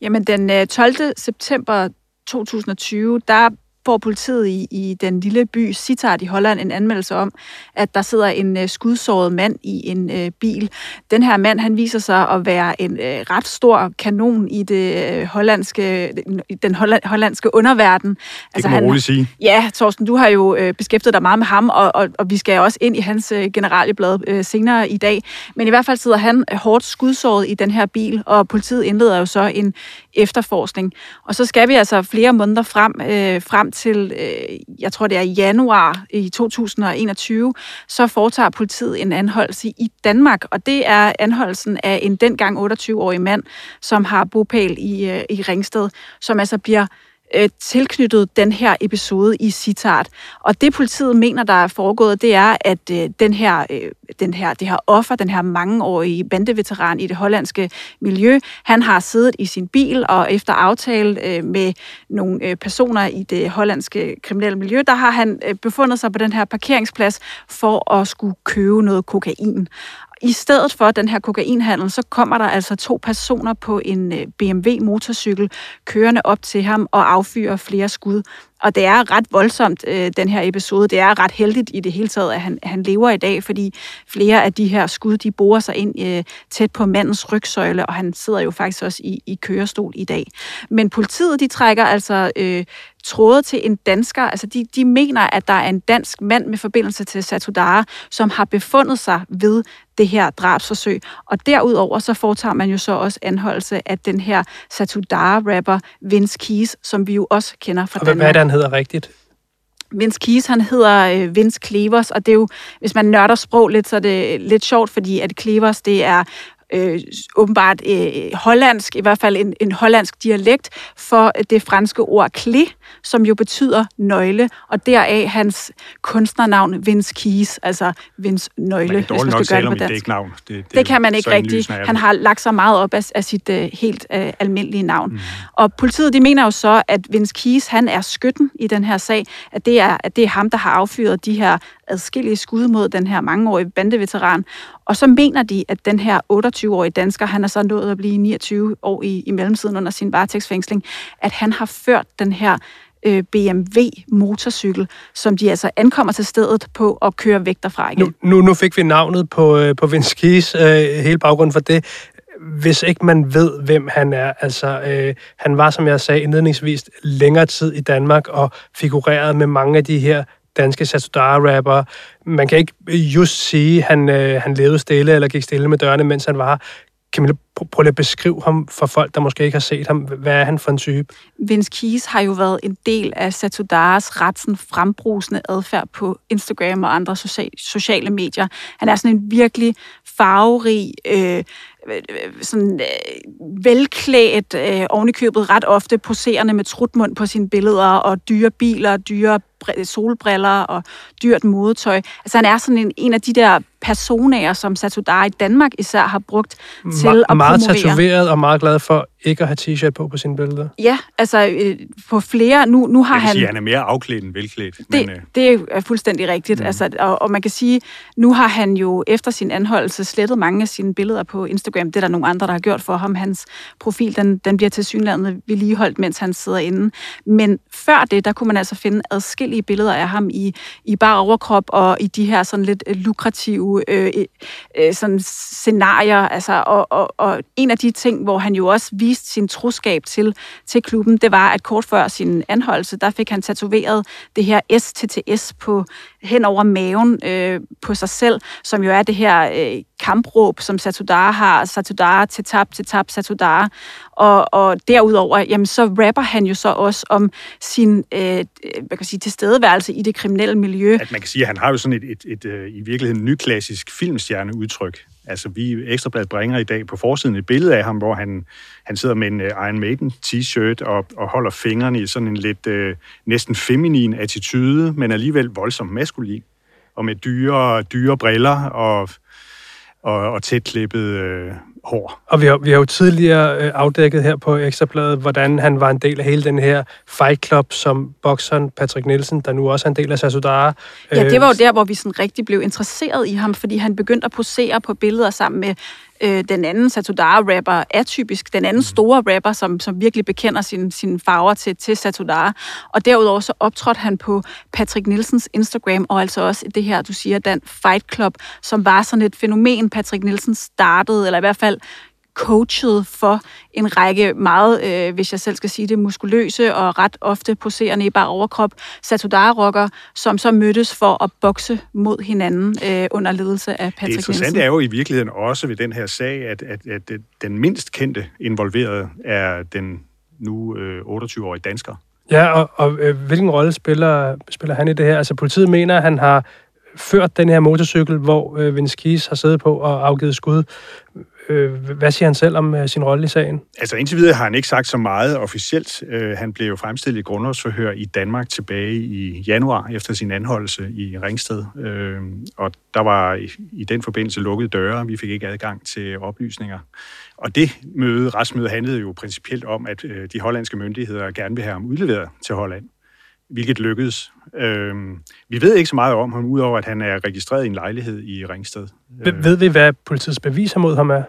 Jamen, den 12. Øh, september 2020, der får politiet i, i den lille by Sittard i Holland en anmeldelse om, at der sidder en uh, skudsåret mand i en uh, bil. Den her mand, han viser sig at være en uh, ret stor kanon i det uh, hollandske, den holland, hollandske underverden. Det altså, kan man roligt sige. Ja, Torsten, du har jo uh, beskæftiget dig meget med ham, og, og, og vi skal også ind i hans uh, generalieblad uh, senere i dag. Men i hvert fald sidder han uh, hårdt skudsåret i den her bil, og politiet indleder jo så en efterforskning. Og så skal vi altså flere måneder frem, uh, frem til, øh, jeg tror det er januar i 2021, så foretager politiet en anholdelse i Danmark, og det er anholdelsen af en dengang 28-årig mand, som har bopæl i, øh, i Ringsted, som altså bliver øh, tilknyttet den her episode i Citat. Og det politiet mener, der er foregået, det er, at øh, den her, øh, den her, det her offer, den her mangeårige bandeveteran i det hollandske miljø, han har siddet i sin bil, og efter aftale øh, med nogle øh, personer i det hollandske kriminelle miljø, der har han øh, befundet sig på den her parkeringsplads for at skulle købe noget kokain. I stedet for den her kokainhandel, så kommer der altså to personer på en øh, BMW motorcykel kørende op til ham og affyrer flere skud. Og det er ret voldsomt, øh, den her episode. Det er ret heldigt i det hele taget, at han, han lever i dag, fordi flere af de her skud, de borer sig ind øh, tæt på mandens rygsøjle, og han sidder jo faktisk også i, i kørestol i dag. Men politiet, de trækker altså øh, tråde til en dansker. Altså, de, de mener, at der er en dansk mand med forbindelse til Satudara, som har befundet sig ved det her drabsforsøg. Og derudover så foretager man jo så også anholdelse af den her Satudara-rapper Vince Keys, som vi jo også kender fra og Danmark. hvad er det, han hedder rigtigt? Vince Keys, han hedder øh, Vince Clevers, og det er jo, hvis man nørder sprog lidt, så er det lidt sjovt, fordi at Clevers, det er øh, åbenbart øh, hollandsk, i hvert fald en, en hollandsk dialekt, for det franske ord clé, som jo betyder nøgle, og deraf hans kunstnernavn Vince Keys, altså Vince Nøgle, man kan hvis man skal gøre det på dansk. navn. Det, det, Det kan man ikke rigtigt. Han har lagt sig meget op af, af sit uh, helt uh, almindelige navn. Mm. Og politiet de mener jo så, at Vince Keys, han er skytten i den her sag, at det er, at det er ham, der har affyret de her adskillige skud mod den her mangeårige bandeveteran. Og så mener de, at den her 28-årige dansker, han er så nået at blive 29 år i, i mellemtiden under sin varetægtsfængsling, at han har ført den her øh, BMW-motorcykel, som de altså ankommer til stedet på og kører væk derfra igen. Nu, nu, nu fik vi navnet på, øh, på Vince Keys, øh, hele baggrunden for det. Hvis ikke man ved, hvem han er, altså øh, han var, som jeg sagde indledningsvis, længere tid i Danmark og figurerede med mange af de her danske Satudara-rapper. Man kan ikke just sige, at han, øh, han levede stille eller gik stille med dørene, mens han var kan man prøve at beskrive ham for folk, der måske ikke har set ham? Hvad er han for en type? Vince Keys har jo været en del af Satudaras ret sådan frembrusende adfærd på Instagram og andre sociale medier. Han er sådan en virkelig farverig, øh, sådan øh, velklædt, øh, ovenikøbet ret ofte poserende med trutmund på sine billeder, og dyre biler, dyre solbriller og dyrt modetøj. Altså han er sådan en, en af de der personager, som Satudara i Danmark især har brugt Ma- til at Meget promovere. tatoveret og meget glad for ikke at have t-shirt på på sine billeder. Ja, altså øh, på flere. Nu, nu har Jeg vil han... sige, han er mere afklædt end velklædt. Det, men, øh, det er fuldstændig rigtigt. Mm. Altså, og, og man kan sige, nu har han jo efter sin anholdelse slettet mange af sine billeder på Instagram. Det er der nogle andre, der har gjort for ham. Hans profil, den, den bliver til synlandet vedligeholdt, mens han sidder inde. Men før det, der kunne man altså finde adskillige billeder af ham i, i bare overkrop og i de her sådan lidt lukrative øh, øh, sådan scenarier. Altså, og, og, og en af de ting, hvor han jo også viste sin troskab til, til klubben, det var, at kort før sin anholdelse, der fik han tatoveret det her STTS på, hen over maven øh, på sig selv, som jo er det her øh, kampråb, som Satudara har. Satudara til tab, til tab, Satudara. Og, og derudover, jamen, så rapper han jo så også om sin øh, øh hvad kan sige, tilstedeværelse i det kriminelle miljø. at man kan sige, at han har jo sådan et, et, et, et i virkeligheden nyklassisk filmstjerneudtryk. Altså, vi Ekstrabladet bringer i dag på forsiden et billede af ham, hvor han, han sidder med en øh, Iron Maiden t-shirt og, og holder fingrene i sådan en lidt øh, næsten feminin attitude, men alligevel voldsomt maskulin. Og med dyre, dyre briller og, og, og tætklippet øh, hår. Og vi har, vi har jo tidligere øh, afdækket her på Ekstrabladet, hvordan han var en del af hele den her fight club, som bokseren Patrick Nielsen, der nu også er en del af Sasudara. Ja, det var jo der, hvor vi sådan rigtig blev interesseret i ham, fordi han begyndte at posere på billeder sammen med øh, den anden Satudara-rapper, atypisk, den anden store rapper, som, som virkelig bekender sine sin farver til, til Satudara. Og derudover så optrådte han på Patrick Nielsens Instagram, og altså også det her, du siger, den Fight Club, som var sådan et fænomen, Patrick Nielsen startede, eller i hvert fald coachet for en række meget, øh, hvis jeg selv skal sige det, muskuløse og ret ofte poserende i bare overkrop Satudara-rocker, som så mødtes for at bokse mod hinanden øh, under ledelse af Det Patrick interessante Nielsen. er jo i virkeligheden også ved den her sag, at, at, at den mindst kendte involverede er den nu øh, 28-årige dansker. Ja, og, og øh, hvilken rolle spiller, spiller han i det her? Altså politiet mener, at han har ført den her motorcykel, hvor øh, Vince Keys har siddet på og afgivet skud. Øh, hvad siger han selv om øh, sin rolle i sagen? Altså indtil videre har han ikke sagt så meget officielt. Øh, han blev jo fremstillet i grundlovsforhør i Danmark tilbage i januar efter sin anholdelse i Ringsted. Øh, og der var i, i den forbindelse lukkede døre. Vi fik ikke adgang til oplysninger. Og det møde, retsmøde handlede jo principielt om, at øh, de hollandske myndigheder gerne vil have ham udleveret til Holland hvilket lykkedes. Øh, vi ved ikke så meget om ham, udover at han er registreret i en lejlighed i Ringsted. Øh. Ved vi, hvad politiets beviser mod ham er?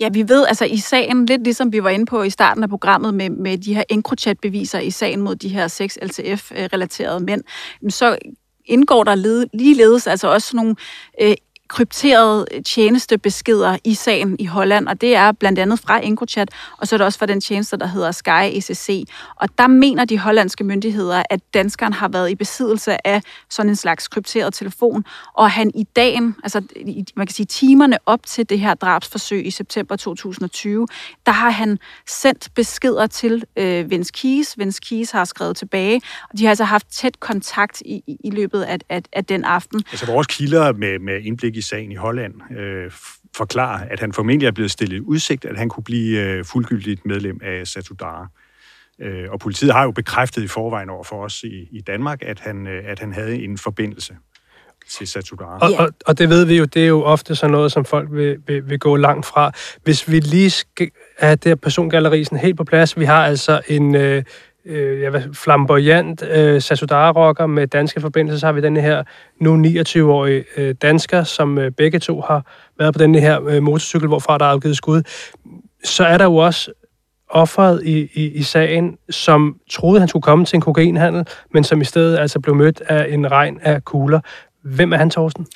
Ja, vi ved altså i sagen, lidt ligesom vi var inde på i starten af programmet med, med de her EncroChat-beviser i sagen mod de her seks LTF-relaterede mænd, så indgår der led, ligeledes altså også sådan nogle øh, krypterede tjenestebeskeder i sagen i Holland, og det er blandt andet fra EncroChat, og så er det også fra den tjeneste, der hedder Sky ECC. Og der mener de hollandske myndigheder, at danskeren har været i besiddelse af sådan en slags krypteret telefon, og han i dagen, altså man kan sige timerne op til det her drabsforsøg i september 2020, der har han sendt beskeder til øh, Vince Kies. Vince Kies har skrevet tilbage, og de har altså haft tæt kontakt i, i, i løbet af, af, af den aften. Altså vores kilder med, med indblik i sagen i Holland øh, forklare, at han formentlig er blevet stillet udsigt, at han kunne blive øh, fuldgyldigt medlem af Satudara. Øh, og politiet har jo bekræftet i forvejen over for os i, i Danmark, at han, øh, at han havde en forbindelse til Satudara. Og, og, og det ved vi jo, det er jo ofte sådan noget, som folk vil, vil, vil gå langt fra. Hvis vi lige skal have det her persongalleri sådan helt på plads, vi har altså en øh, øh, ja, flamboyant øh, Sasudara-rocker med danske forbindelser, så har vi den her nu 29-årige øh, dansker, som øh, begge to har været på den her øh, motorcykel, hvorfra der er afgivet skud. Så er der jo også offeret i, i, i sagen, som troede, han skulle komme til en kokainhandel, men som i stedet altså blev mødt af en regn af kugler. Hvem er han, Thorsten?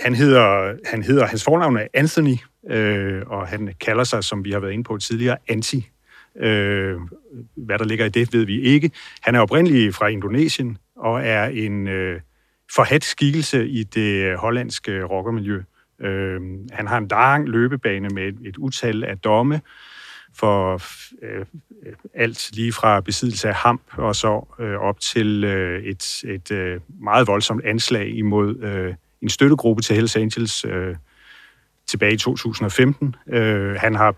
Han hedder, han hedder, hans fornavn er Anthony, øh, og han kalder sig, som vi har været inde på tidligere, Anti. Øh, hvad der ligger i det, ved vi ikke. Han er oprindelig fra Indonesien, og er en øh, forhat skikkelse i det hollandske rockermiljø. Øh, han har en lang løbebane med et, et utal af domme, for øh, alt lige fra besiddelse af hamp og så øh, op til øh, et, et øh, meget voldsomt anslag imod øh, en støttegruppe til Hells Angels øh, tilbage i 2015. Øh, han har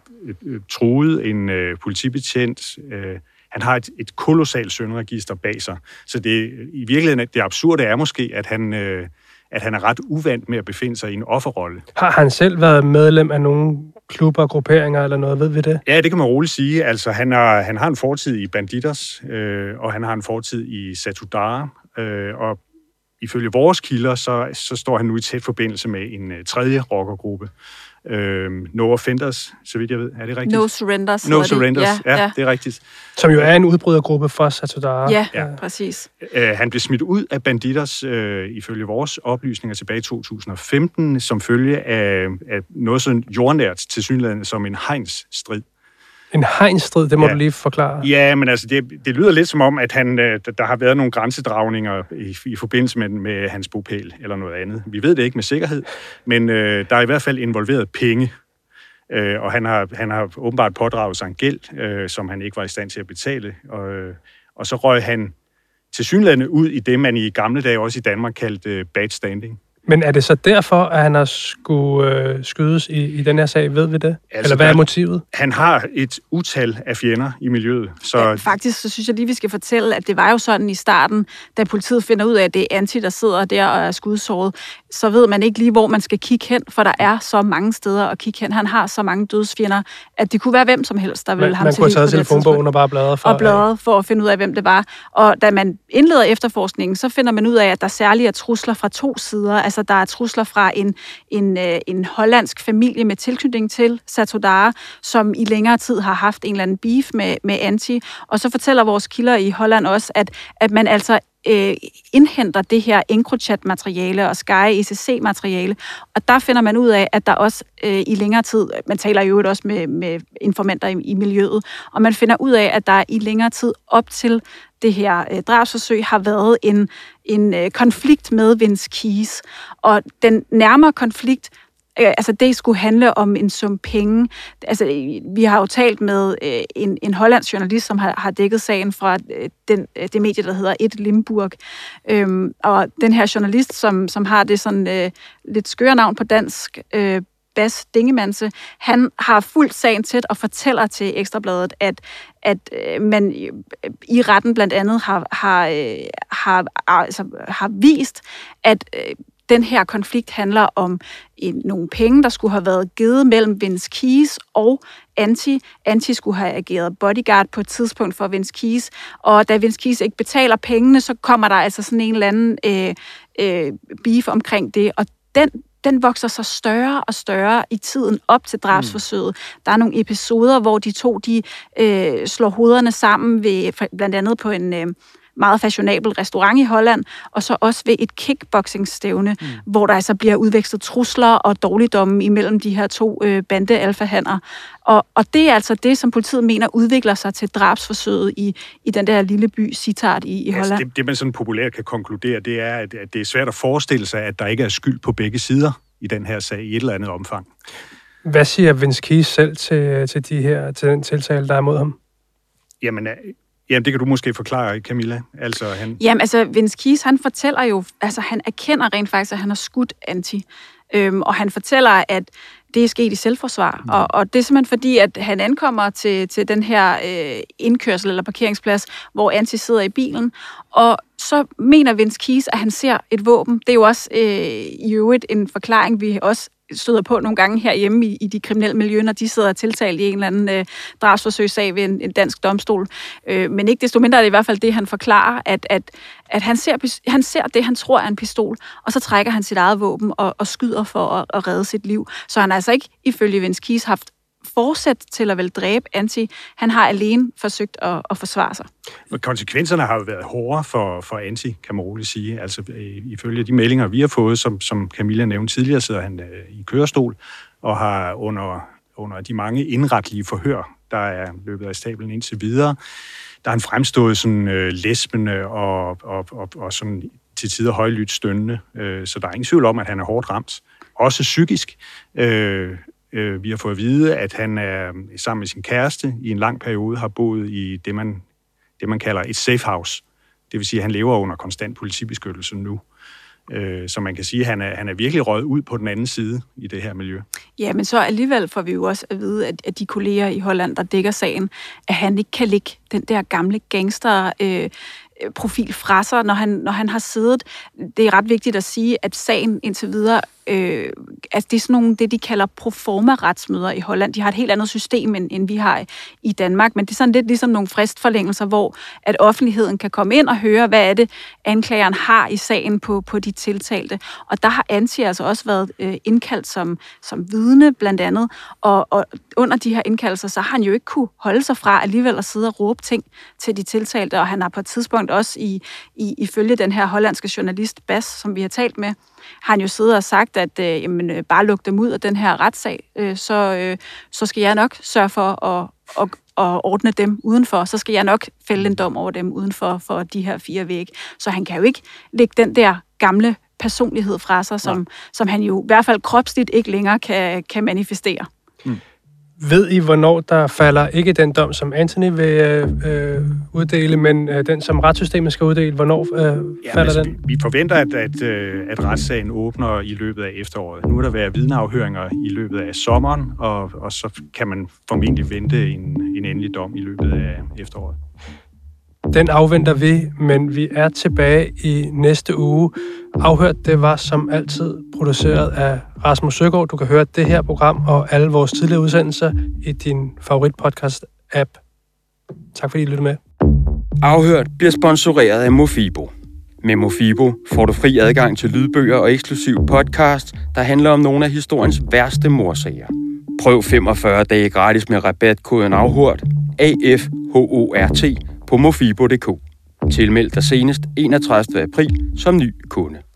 øh, truet en øh, politibetjent. Øh, han har et, et kolossalt sønregister bag sig. Så det, i virkeligheden, det absurde er måske, at han... Øh, at han er ret uvant med at befinde sig i en offerrolle. Har han selv været medlem af nogle klubber, grupperinger eller noget, ved vi det? Ja, det kan man roligt sige. Altså, han, er, han har en fortid i Banditers, øh, og han har en fortid i Satudara, øh, og ifølge vores kilder, så, så står han nu i tæt forbindelse med en uh, tredje rockergruppe, øh, No Offenders, så vidt jeg ved. Er det rigtigt? No Surrenders. No Surrenders, ja, ja, ja, det er rigtigt. Som jo er en udbrydergruppe fra Satudara. Ja, ja. præcis. Øh, han blev smidt ud af Banditers, øh, ifølge vores oplysninger tilbage i 2015, som følge af, af noget så jordnært til synligheden som en hegnsstrid. En hegnstrid, det må ja. du lige forklare. Ja, men altså, det, det lyder lidt som om, at han, øh, der har været nogle grænsedragninger i, i forbindelse med, med hans bopæl eller noget andet. Vi ved det ikke med sikkerhed, men øh, der er i hvert fald involveret penge. Øh, og han har, han har åbenbart pådraget sig en gæld, øh, som han ikke var i stand til at betale. Og, øh, og så røg han til synlædende ud i det, man i gamle dage også i Danmark kaldte øh, bad standing. Men er det så derfor, at han har skulle øh, skydes i, i den her sag? Ved vi det? Altså, Eller hvad er motivet? Han har et utal af fjender i miljøet. Så... Ja, faktisk så synes jeg lige, vi skal fortælle, at det var jo sådan i starten, da politiet finder ud af, at det er Anti, der sidder der og er skudsåret, så ved man ikke lige, hvor man skal kigge hen, for der er så mange steder at kigge hen. Han har så mange dødsfjender, at det kunne være hvem som helst, der ville ham man til Man kunne have taget telefonbogen og bare bladret for. Og bladret for at finde ud af, hvem det var. Og da man indleder efterforskningen, så finder man ud af, at der særligt er trusler fra to sider. Altså, der er trusler fra en, en, øh, en hollandsk familie med tilknytning til Satodara, som i længere tid har haft en eller anden beef med, med Anti. Og så fortæller vores kilder i Holland også, at, at man altså øh, indhenter det her EncroChat-materiale og Sky ECC-materiale, og der finder man ud af, at der også øh, i længere tid, man taler jo også med, med informanter i, i miljøet, og man finder ud af, at der i længere tid op til det her øh, drabsforsøg har været en, en øh, konflikt med Vince Keys. Og den nærmere konflikt øh, altså det skulle handle om en sum penge. Altså, øh, vi har jo talt med øh, en, en hollandsk journalist, som har, har dækket sagen fra øh, den, øh, det medie, der hedder Et Limburg. Øhm, og den her journalist, som, som har det sådan øh, lidt skøre navn på dansk, øh, Bas Dingemanse, han har fuldt sagen tæt og fortæller til Ekstrabladet, at, at øh, man i øh, retten blandt andet har, har, øh, har, altså, har vist, at øh, den her konflikt handler om en, nogle penge, der skulle have været givet mellem Vince Keys og Anti. Anti skulle have ageret bodyguard på et tidspunkt for Vince Keys, og da Vince Keys ikke betaler pengene, så kommer der altså sådan en eller anden øh, øh, beef omkring det, og den den vokser sig større og større i tiden op til drabsforsøget. Mm. Der er nogle episoder, hvor de to de øh, slår hovederne sammen ved blandt andet på en øh, meget fashionabel restaurant i Holland, og så også ved et kickboxing-stævne, mm. hvor der altså bliver udvekslet trusler og dårligdomme imellem de her to øh, bande-alfahander. Og, og det er altså det, som politiet mener udvikler sig til drabsforsøget i, i den der lille by Sittard i, i Holland. Altså det, det, man sådan populært kan konkludere, det er, at, at det er svært at forestille sig, at der ikke er skyld på begge sider i den her sag i et eller andet omfang. Hvad siger Vince Keys selv til, til, de her, til den tiltale, der er mod ham? Jamen, Jamen, det kan du måske forklare, Camilla. Altså, han... Jamen, altså, Vince Keys, han fortæller jo, altså, han erkender rent faktisk, at han har skudt Anti. Øhm, og han fortæller, at det er sket i selvforsvar. Mm. Og, og det er simpelthen fordi, at han ankommer til, til den her øh, indkørsel eller parkeringsplads, hvor Anti sidder i bilen, og så mener Vince Keys, at han ser et våben. Det er jo også øh, i øvrigt en forklaring, vi også støder på nogle gange herhjemme i, i de kriminelle miljøer, når de sidder tiltalt i en eller anden øh, drabsforsøgssag ved en, en dansk domstol. Øh, men ikke desto mindre er det i hvert fald det, han forklarer, at, at, at han, ser, han ser det, han tror er en pistol, og så trækker han sit eget våben og, og skyder for at, at redde sit liv. Så han har altså ikke, ifølge Vince Keys, haft forsæt til at vel dræbe Anti. Han har alene forsøgt at, at forsvare sig. Konsekvenserne har jo været hårde for, for Anti, kan man roligt sige. Altså øh, ifølge de meldinger, vi har fået, som, som Camilla nævnte tidligere, sidder han øh, i kørestol og har under, under de mange indretlige forhør, der er løbet af stablen indtil videre, der er han fremstået sådan øh, lesbende og, og, og, og sådan til tider højlydt stønnende. Øh, så der er ingen tvivl om, at han er hårdt ramt. Også psykisk. Øh, Øh, vi har fået at vide, at han er sammen med sin kæreste i en lang periode har boet i det, man, det, man kalder et safe house. Det vil sige, at han lever under konstant politibeskyttelse nu. Øh, så man kan sige, at han er, han er virkelig røget ud på den anden side i det her miljø. Ja, men så alligevel får vi jo også at vide, at, at de kolleger i Holland, der dækker sagen, at han ikke kan lægge den der gamle gangster... Øh, profil fra sig, når han, når han har siddet. Det er ret vigtigt at sige, at sagen indtil videre øh, altså det er sådan nogle, det de kalder proforma-retsmøder i Holland. De har et helt andet system, end, end vi har i Danmark, men det er sådan lidt ligesom nogle fristforlængelser, hvor at offentligheden kan komme ind og høre, hvad er det, anklageren har i sagen på, på de tiltalte. Og der har Anti altså også været øh, indkaldt som, som vidne, blandt andet, og, og under de her indkaldelser, så har han jo ikke kunne holde sig fra alligevel at sidde og råbe ting til de tiltalte, og han har på et tidspunkt også i, i, ifølge den her hollandske journalist Bas, som vi har talt med, har han jo siddet og sagt, at øh, jamen, øh, bare luk dem ud af den her retssag, øh, så, øh, så skal jeg nok sørge for at, at, at ordne dem udenfor. Så skal jeg nok fælde en dom over dem udenfor for de her fire vægge. Så han kan jo ikke lægge den der gamle personlighed fra sig, som, som han jo i hvert fald kropsligt ikke længere kan, kan manifestere. Mm. Ved I, hvornår der falder ikke den dom, som Anthony vil øh, øh, uddele, men øh, den, som retssystemet skal uddele? Hvornår øh, ja, falder altså, den? Vi, vi forventer, at, at, øh, at retssagen åbner i løbet af efteråret. Nu er der været vidneafhøringer i løbet af sommeren, og, og så kan man formentlig vente en, en endelig dom i løbet af efteråret. Den afventer vi, men vi er tilbage i næste uge. Afhørt, det var som altid produceret af Rasmus Søgaard. Du kan høre det her program og alle vores tidligere udsendelser i din favoritpodcast-app. Tak fordi I lyttede med. Afhørt bliver sponsoreret af Mofibo. Med Mofibo får du fri adgang til lydbøger og eksklusiv podcast, der handler om nogle af historiens værste morsager. Prøv 45 dage gratis med rabatkoden AFHORT, A-F-H-O-R-T, på mofibo.dk. Tilmeld dig senest 31. april som ny kunde.